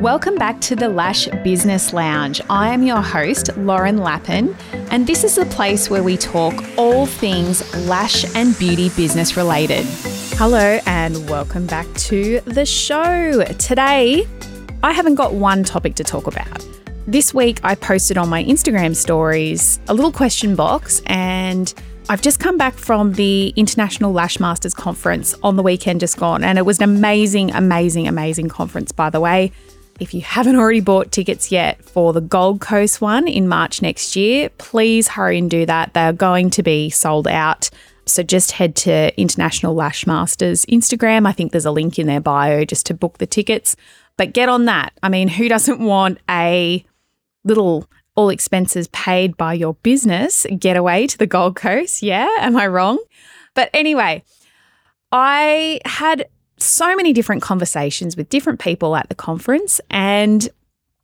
Welcome back to the Lash Business Lounge. I am your host, Lauren Lappin, and this is the place where we talk all things lash and beauty business related. Hello, and welcome back to the show. Today, I haven't got one topic to talk about. This week, I posted on my Instagram stories a little question box, and I've just come back from the International Lash Masters Conference on the weekend just gone, and it was an amazing, amazing, amazing conference, by the way. If you haven't already bought tickets yet for the Gold Coast one in March next year, please hurry and do that. They are going to be sold out. So just head to International Lash Masters Instagram. I think there's a link in their bio just to book the tickets. But get on that. I mean, who doesn't want a little all expenses paid by your business getaway to the Gold Coast? Yeah, am I wrong? But anyway, I had so many different conversations with different people at the conference and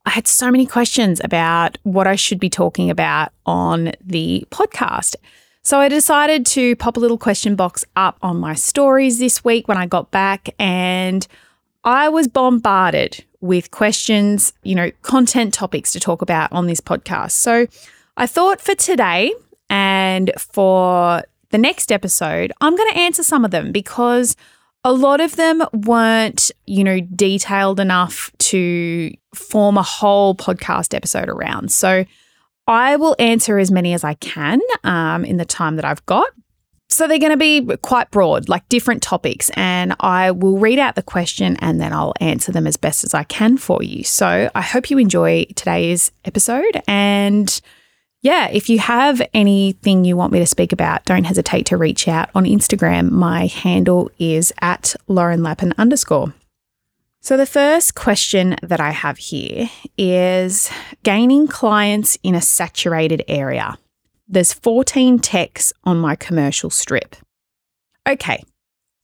I had so many questions about what I should be talking about on the podcast. So I decided to pop a little question box up on my stories this week when I got back and I was bombarded with questions, you know, content topics to talk about on this podcast. So I thought for today and for the next episode, I'm going to answer some of them because a lot of them weren't, you know, detailed enough to form a whole podcast episode around. So I will answer as many as I can um, in the time that I've got. So they're going to be quite broad, like different topics, and I will read out the question and then I'll answer them as best as I can for you. So I hope you enjoy today's episode and yeah, if you have anything you want me to speak about, don't hesitate to reach out on Instagram. My handle is at Lauren Lappin underscore. So, the first question that I have here is gaining clients in a saturated area. There's 14 techs on my commercial strip. Okay,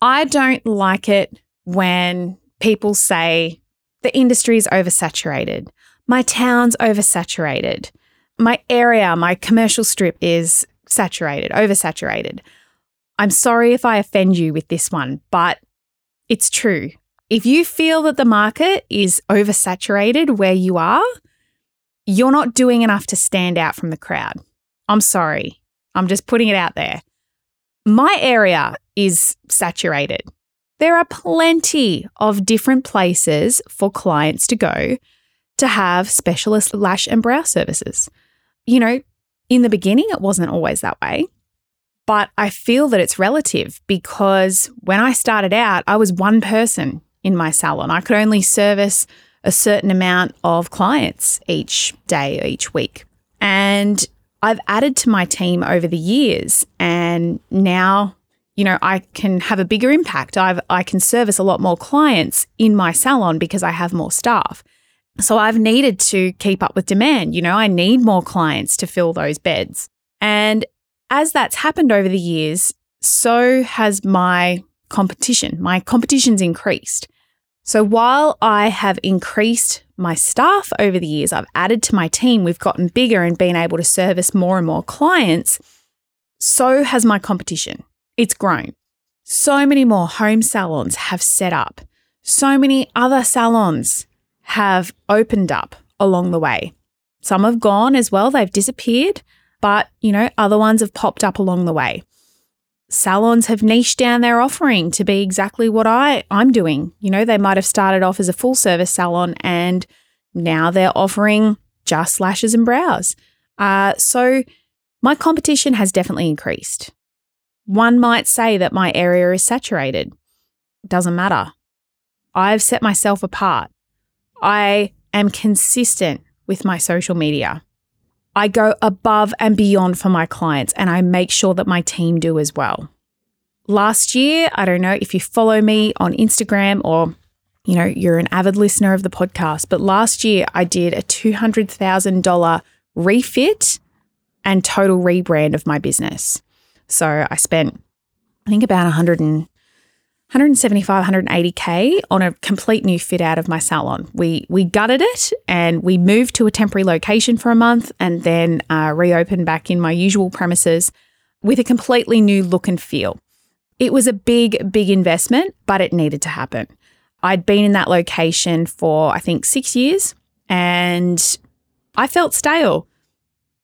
I don't like it when people say the industry is oversaturated, my town's oversaturated my area, my commercial strip is saturated, oversaturated. I'm sorry if I offend you with this one, but it's true. If you feel that the market is oversaturated where you are, you're not doing enough to stand out from the crowd. I'm sorry. I'm just putting it out there. My area is saturated. There are plenty of different places for clients to go to have specialist lash and brow services you know, in the beginning, it wasn't always that way. But I feel that it's relative because when I started out, I was one person in my salon. I could only service a certain amount of clients each day, each week. And I've added to my team over the years. And now, you know, I can have a bigger impact. I've, I can service a lot more clients in my salon because I have more staff. So I've needed to keep up with demand. You know, I need more clients to fill those beds. And as that's happened over the years, so has my competition. My competition's increased. So while I have increased my staff over the years, I've added to my team, we've gotten bigger and been able to service more and more clients, so has my competition. It's grown. So many more home salons have set up. So many other salons have opened up along the way. Some have gone as well, they've disappeared, but you know, other ones have popped up along the way. Salons have niched down their offering to be exactly what I, I'm doing. You know, they might have started off as a full service salon and now they're offering just lashes and brows. Uh, so my competition has definitely increased. One might say that my area is saturated. It doesn't matter. I've set myself apart. I am consistent with my social media. I go above and beyond for my clients and I make sure that my team do as well. Last year, I don't know if you follow me on Instagram or you know, you're an avid listener of the podcast, but last year I did a $200,000 refit and total rebrand of my business. So I spent I think about 100 and 175, 180k on a complete new fit out of my salon. We we gutted it and we moved to a temporary location for a month and then uh, reopened back in my usual premises with a completely new look and feel. It was a big, big investment, but it needed to happen. I'd been in that location for, I think, six years and I felt stale.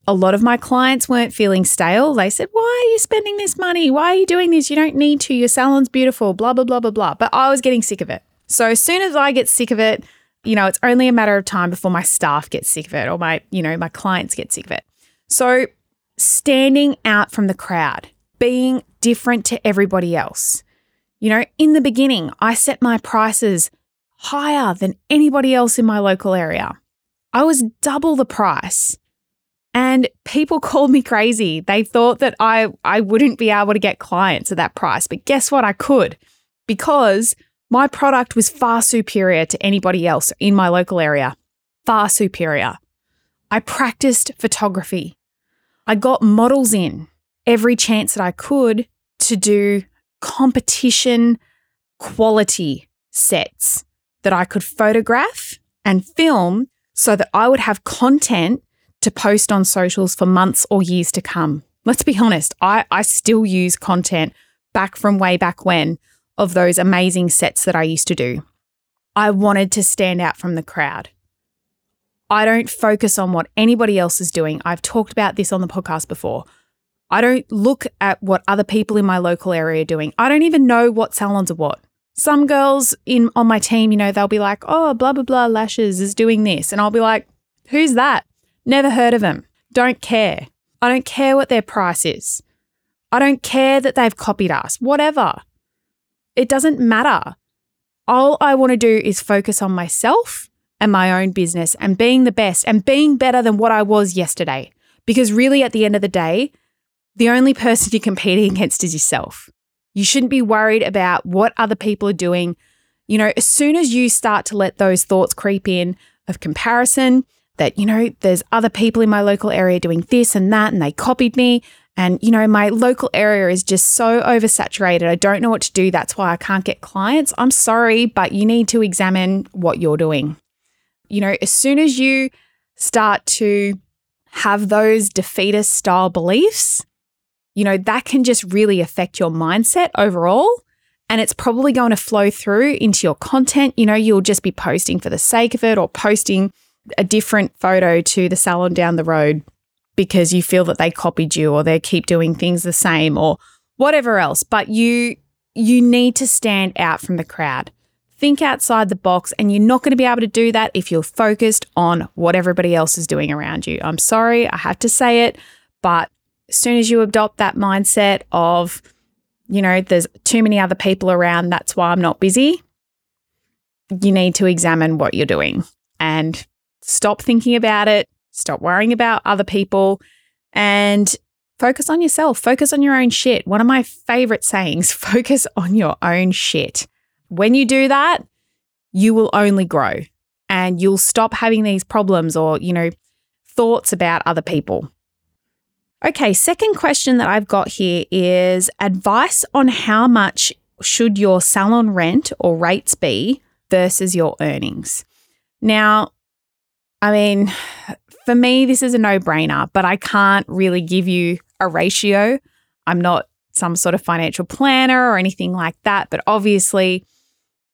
A lot of my clients weren't feeling stale. They said, Why are you spending this money? Why are you doing this? You don't need to. Your salon's beautiful, blah, blah, blah, blah, blah. But I was getting sick of it. So as soon as I get sick of it, you know, it's only a matter of time before my staff get sick of it or my, you know, my clients get sick of it. So standing out from the crowd, being different to everybody else. You know, in the beginning, I set my prices higher than anybody else in my local area. I was double the price. And people called me crazy. They thought that I, I wouldn't be able to get clients at that price. But guess what? I could because my product was far superior to anybody else in my local area. Far superior. I practiced photography. I got models in every chance that I could to do competition quality sets that I could photograph and film so that I would have content to post on socials for months or years to come. Let's be honest, I, I still use content back from way back when of those amazing sets that I used to do. I wanted to stand out from the crowd. I don't focus on what anybody else is doing. I've talked about this on the podcast before. I don't look at what other people in my local area are doing. I don't even know what salons are what. Some girls in on my team, you know, they'll be like, "Oh, blah blah blah lashes is doing this." And I'll be like, "Who's that? Never heard of them. Don't care. I don't care what their price is. I don't care that they've copied us. Whatever. It doesn't matter. All I want to do is focus on myself and my own business and being the best and being better than what I was yesterday. Because really, at the end of the day, the only person you're competing against is yourself. You shouldn't be worried about what other people are doing. You know, as soon as you start to let those thoughts creep in of comparison, that, you know, there's other people in my local area doing this and that, and they copied me. And, you know, my local area is just so oversaturated. I don't know what to do. That's why I can't get clients. I'm sorry, but you need to examine what you're doing. You know, as soon as you start to have those defeatist style beliefs, you know, that can just really affect your mindset overall. And it's probably going to flow through into your content. You know, you'll just be posting for the sake of it or posting a different photo to the salon down the road because you feel that they copied you or they keep doing things the same or whatever else. But you you need to stand out from the crowd. Think outside the box, and you're not going to be able to do that if you're focused on what everybody else is doing around you. I'm sorry, I have to say it, but as soon as you adopt that mindset of, you know, there's too many other people around, that's why I'm not busy, you need to examine what you're doing and stop thinking about it, stop worrying about other people, and focus on yourself, focus on your own shit. One of my favorite sayings focus on your own shit. When you do that, you will only grow and you'll stop having these problems or, you know, thoughts about other people. Okay, second question that I've got here is advice on how much should your salon rent or rates be versus your earnings. Now, I mean, for me, this is a no brainer, but I can't really give you a ratio. I'm not some sort of financial planner or anything like that, but obviously,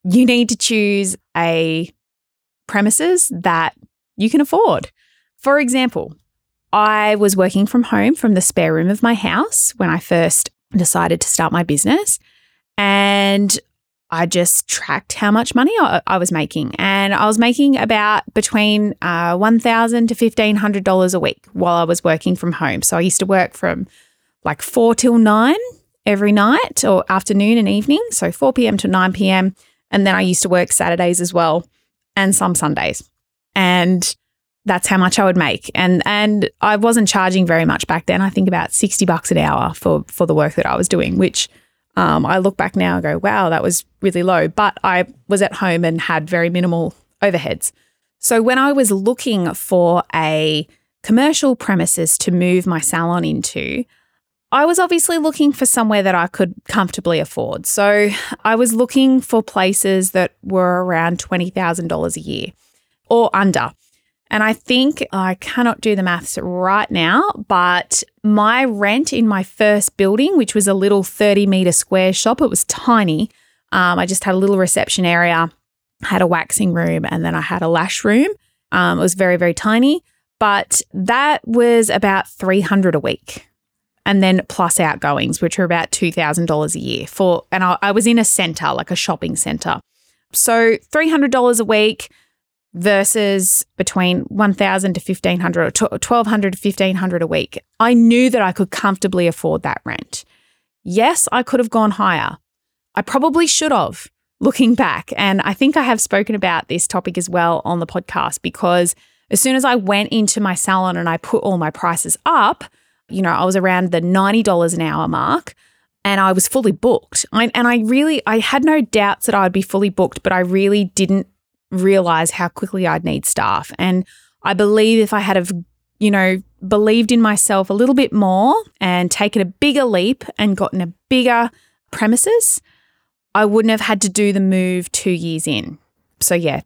you need to choose a premises that you can afford. For example, I was working from home from the spare room of my house when I first decided to start my business. And I just tracked how much money I, was making. And I was making about between uh, 1,000 to $1,500 a week while I was working from home. So I used to work from like 4 till 9 every night or afternoon and evening. So 4 p.m. to 9 p.m. And then I used to work Saturdays as well and some Sundays. And that's how much I would make. And and I wasn't charging very much back then. I think about 60 bucks an hour for for the work that I was doing, which um, I look back now and go, wow, that was really low. But I was at home and had very minimal overheads. So when I was looking for a commercial premises to move my salon into, I was obviously looking for somewhere that I could comfortably afford. So I was looking for places that were around $20,000 a year or under. And I think I cannot do the maths right now, but my rent in my first building, which was a little 30 meter square shop, it was tiny. Um, I just had a little reception area had a waxing room, and then I had a lash room. Um, it was very, very tiny, but that was about 300 a week. And then plus outgoings, which are about $2,000 a year for, and I, I was in a center, like a shopping center. So $300 a week versus between 1000 to 1500 or 1200 to 1500 a week. I knew that I could comfortably afford that rent. Yes, I could have gone higher. I probably should have looking back. And I think I have spoken about this topic as well on the podcast because as soon as I went into my salon and I put all my prices up, you know, I was around the $90 an hour mark and I was fully booked. I, and I really, I had no doubts that I'd be fully booked, but I really didn't realize how quickly I'd need staff. And I believe if I had have, you know, believed in myself a little bit more and taken a bigger leap and gotten a bigger premises, I wouldn't have had to do the move two years in. So yeah,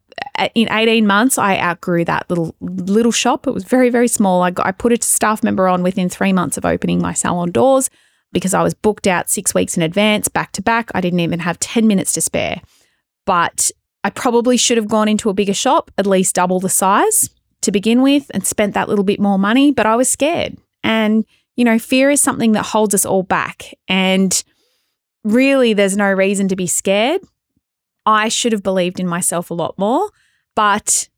in 18 months, I outgrew that little little shop. It was very, very small. I, got, I put a staff member on within three months of opening my salon doors because I was booked out six weeks in advance, back to back. I didn't even have 10 minutes to spare. But I probably should have gone into a bigger shop, at least double the size to begin with, and spent that little bit more money. But I was scared. And, you know, fear is something that holds us all back. And really, there's no reason to be scared. I should have believed in myself a lot more. But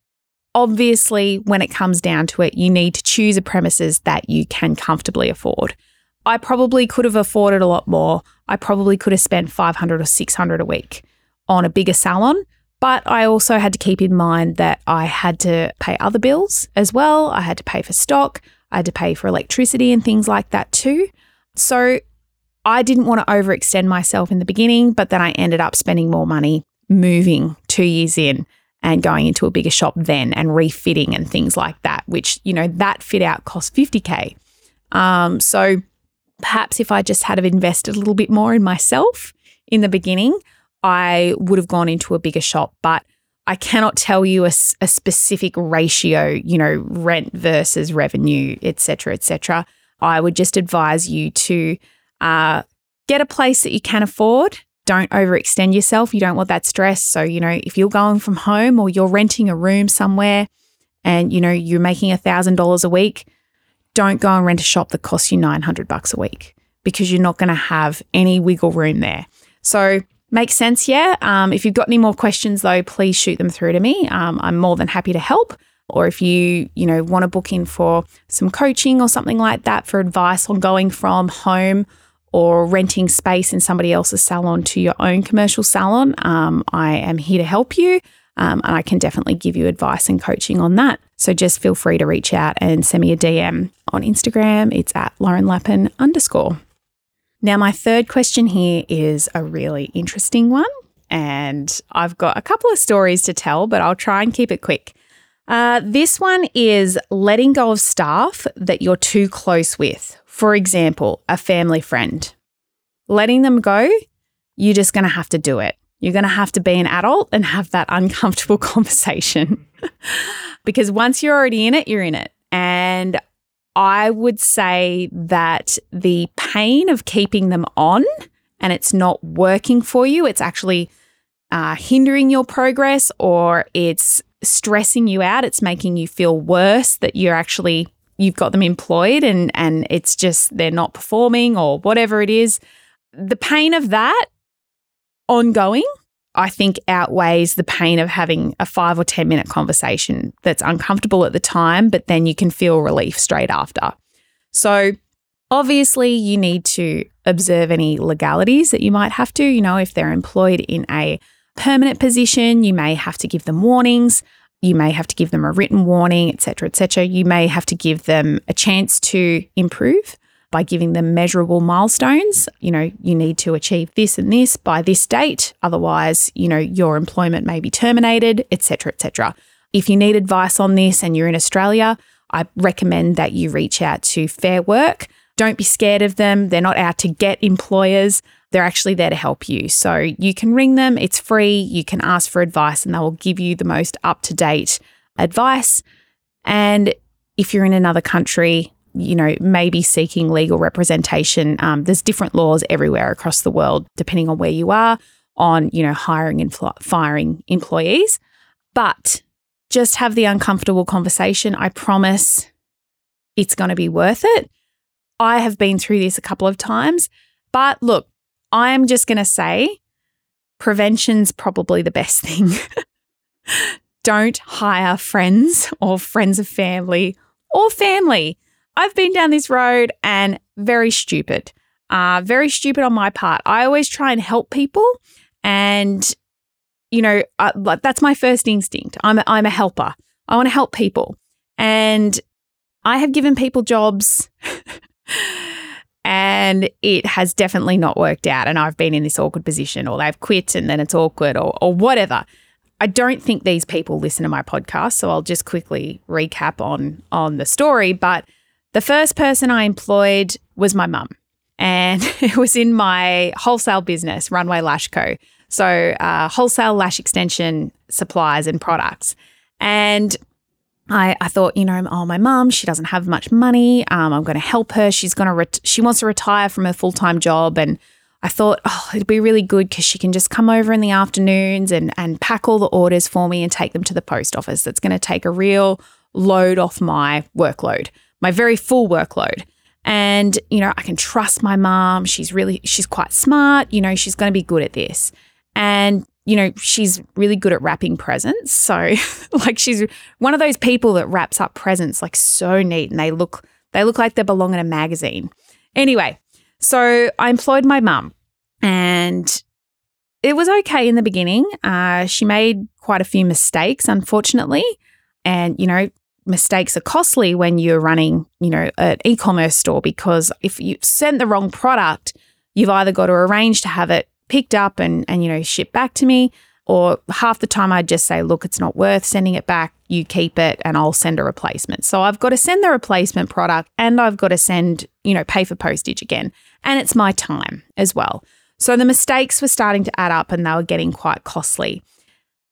obviously, when it comes down to it, you need to choose a premises that you can comfortably afford. I probably could have afforded a lot more. I probably could have spent 500 or 600 a week on a bigger salon. But I also had to keep in mind that I had to pay other bills as well. I had to pay for stock. I had to pay for electricity and things like that too. So I didn't want to overextend myself in the beginning, but then I ended up spending more money moving two years in and going into a bigger shop then and refitting and things like that, which, you know, that fit out cost 50K. Um, so perhaps if I just had of invested a little bit more in myself in the beginning, I would have gone into a bigger shop. But I cannot tell you a, a specific ratio, you know, rent versus revenue, etc., etc. I would just advise you to uh, get a place that you can afford. Don't overextend yourself. You don't want that stress. So, you know, if you're going from home or you're renting a room somewhere and, you know, you're making $1,000 a week, don't go and rent a shop that costs you 900 bucks a week because you're not going to have any wiggle room there. So, makes sense, yeah. Um, if you've got any more questions, though, please shoot them through to me. Um, I'm more than happy to help or if you, you know, want to book in for some coaching or something like that for advice on going from home or renting space in somebody else's salon to your own commercial salon, um, I am here to help you. Um, and I can definitely give you advice and coaching on that. So just feel free to reach out and send me a DM on Instagram. It's at Lauren Lappin underscore. Now, my third question here is a really interesting one. And I've got a couple of stories to tell, but I'll try and keep it quick. Uh, this one is letting go of staff that you're too close with. For example, a family friend. Letting them go, you're just going to have to do it. You're going to have to be an adult and have that uncomfortable conversation. because once you're already in it, you're in it. And I would say that the pain of keeping them on and it's not working for you, it's actually uh, hindering your progress or it's stressing you out. It's making you feel worse that you're actually you've got them employed and and it's just they're not performing or whatever it is. The pain of that ongoing, I think outweighs the pain of having a 5 or 10 minute conversation that's uncomfortable at the time, but then you can feel relief straight after. So, obviously, you need to observe any legalities that you might have to, you know, if they're employed in a permanent position, you may have to give them warnings. You may have to give them a written warning, etc., etc. You may have to give them a chance to improve by giving them measurable milestones. You know, you need to achieve this and this by this date. Otherwise, you know, your employment may be terminated, etc., etc. If you need advice on this and you're in Australia, I recommend that you reach out to Fair Work. Don't be scared of them. They're not out to get employers. They're actually there to help you. So you can ring them, it's free. You can ask for advice, and they will give you the most up to date advice. And if you're in another country, you know, maybe seeking legal representation. Um, there's different laws everywhere across the world, depending on where you are. on, you know, hiring and firing employees. But just have the uncomfortable conversation. I promise it's going to be worth it. I have been through this a couple of times, but look, I am just going to say prevention's probably the best thing. Don't hire friends or friends of family or family. I've been down this road and very stupid. Uh, very stupid on my part. I always try and help people, and you know uh, that's my first instinct. I'm a, I'm a helper. I want to help people, and I have given people jobs and it has definitely not worked out. And I've been in this awkward position, or they've quit and then it's awkward, or, or whatever. I don't think these people listen to my podcast, so I'll just quickly recap on on the story. But the first person I employed was my mum, and it was in my wholesale business, Runway Lash Co. So uh, wholesale lash extension supplies and products, and I, I thought, you know, oh, my mum, she doesn't have much money. Um, I'm going to help her. She's going to, ret- she wants to retire from her full time job. And I thought, oh, it'd be really good because she can just come over in the afternoons and, and pack all the orders for me and take them to the post office. That's going to take a real load off my workload, my very full workload. And, you know, I can trust my mom. She's really, she's quite smart. You know, she's going to be good at this. And you know, she's really good at wrapping presents. So, like, she's one of those people that wraps up presents like so neat and they look they look like they belong in a magazine. Anyway, so I employed my mum and it was okay in the beginning. Uh, she made quite a few mistakes, unfortunately. And, you know, mistakes are costly when you're running, you know, an e commerce store because if you've sent the wrong product, you've either got to arrange to have it picked up and and you know shipped back to me or half the time I'd just say look it's not worth sending it back. You keep it and I'll send a replacement. So I've got to send the replacement product and I've got to send you know pay for postage again. And it's my time as well. So the mistakes were starting to add up and they were getting quite costly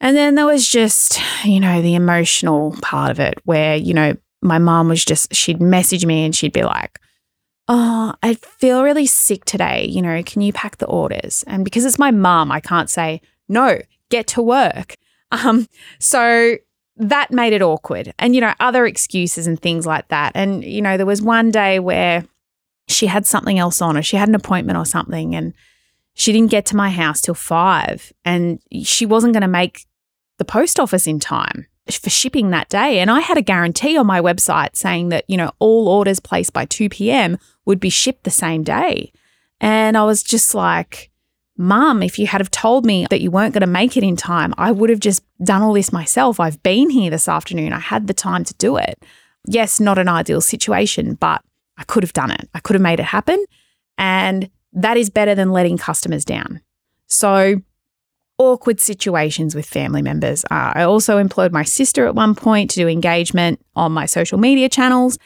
and then there was just you know the emotional part of it where you know my mom was just she'd message me and she'd be like oh, I feel really sick today. You know, can you pack the orders? And because it's my mom, I can't say, no, get to work. Um, so that made it awkward. And, you know, other excuses and things like that. And, you know, there was one day where she had something else on or she had an appointment or something and she didn't get to my house till five and she wasn't going to make the post office in time for shipping that day. And I had a guarantee on my website saying that, you know, all orders placed by 2 p.m. would be shipped the same day. And I was just like, Mum, if you had have told me that you weren't going to make it in time, I would have just done all this myself. I've been here this afternoon. I had the time to do it. Yes, not an ideal situation, but I could have done it. I could have made it happen. And that is better than letting customers down. So awkward situations with family members. Uh, I also employed my sister at one point to do engagement on my social media channels.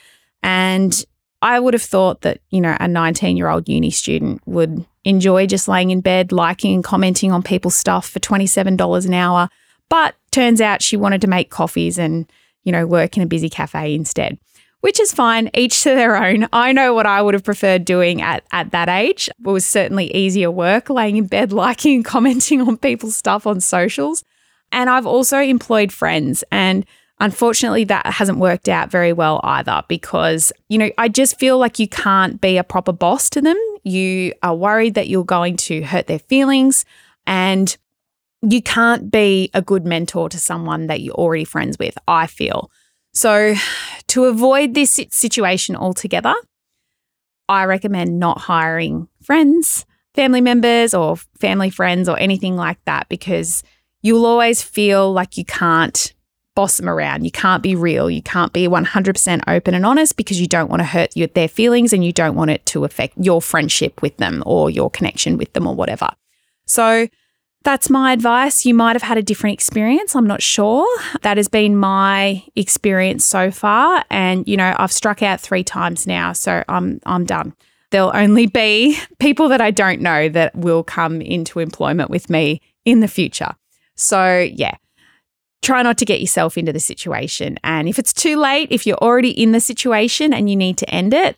And I would have thought that, you know, a 19 year old uni student would enjoy just laying in bed, liking and commenting on people's stuff for $27 an hour. But turns out she wanted to make coffees and, you know, work in a busy cafe instead which is fine, each to their own. I know what I would have preferred doing at, at that age. It was certainly easier work, laying in bed, liking and commenting on people's stuff on socials. And I've also employed friends and Unfortunately, that hasn't worked out very well either because, you know, I just feel like you can't be a proper boss to them. You are worried that you're going to hurt their feelings and you can't be a good mentor to someone that you're already friends with, I feel. So, to avoid this situation altogether, I recommend not hiring friends, family members, or family friends, or anything like that because you'll always feel like you can't boss them around. You can't be real. You can't be 100% open and honest because you don't want to hurt your, their feelings and you don't want it to affect your friendship with them or your connection with them or whatever. So, that's my advice. You might have had a different experience. I'm not sure. That has been my experience so far. And, you know, I've struck out three times now. So I'm, I'm done. There'll only be people that I don't know that will come into employment with me in the future. So, yeah, try not to get yourself into the situation. And if it's too late, if you're already in the situation and you need to end it,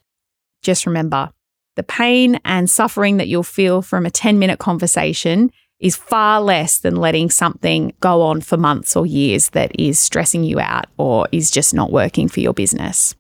just remember the pain and suffering that you'll feel from a 10 minute conversation is far less than letting something go on for months or years that is stressing you out or is just not working for your business.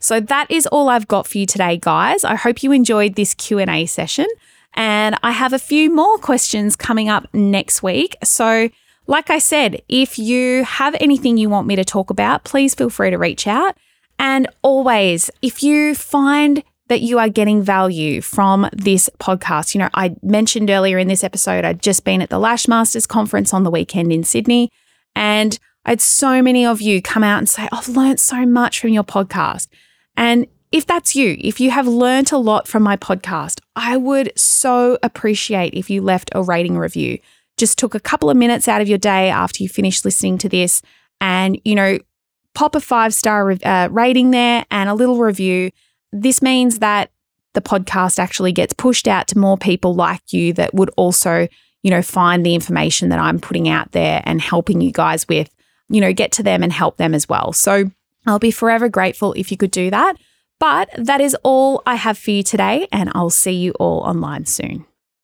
So that is all I've got for you today, guys. I hope you enjoyed this Q&A session and I have a few more questions coming up next week. So like I said, if you have anything you want me to talk about, please feel free to reach out. And always, if you find that you are getting value from this podcast. You know, I mentioned earlier in this episode, I'd just been at the Lash Masters conference on the weekend in Sydney, and I had so many of you come out and say, I've learned so much from your podcast. And if that's you, if you have learned a lot from my podcast, I would so appreciate if you left a rating review. Just took a couple of minutes out of your day after you finished listening to this and, you know, pop a five star uh, rating there and a little review this means that the podcast actually gets pushed out to more people like you that would also, you know, find the information that I'm putting out there and helping you guys with, you know, get to them and help them as well. So I'll be forever grateful if you could do that. But that is all I have for you today, and I'll see you all online soon.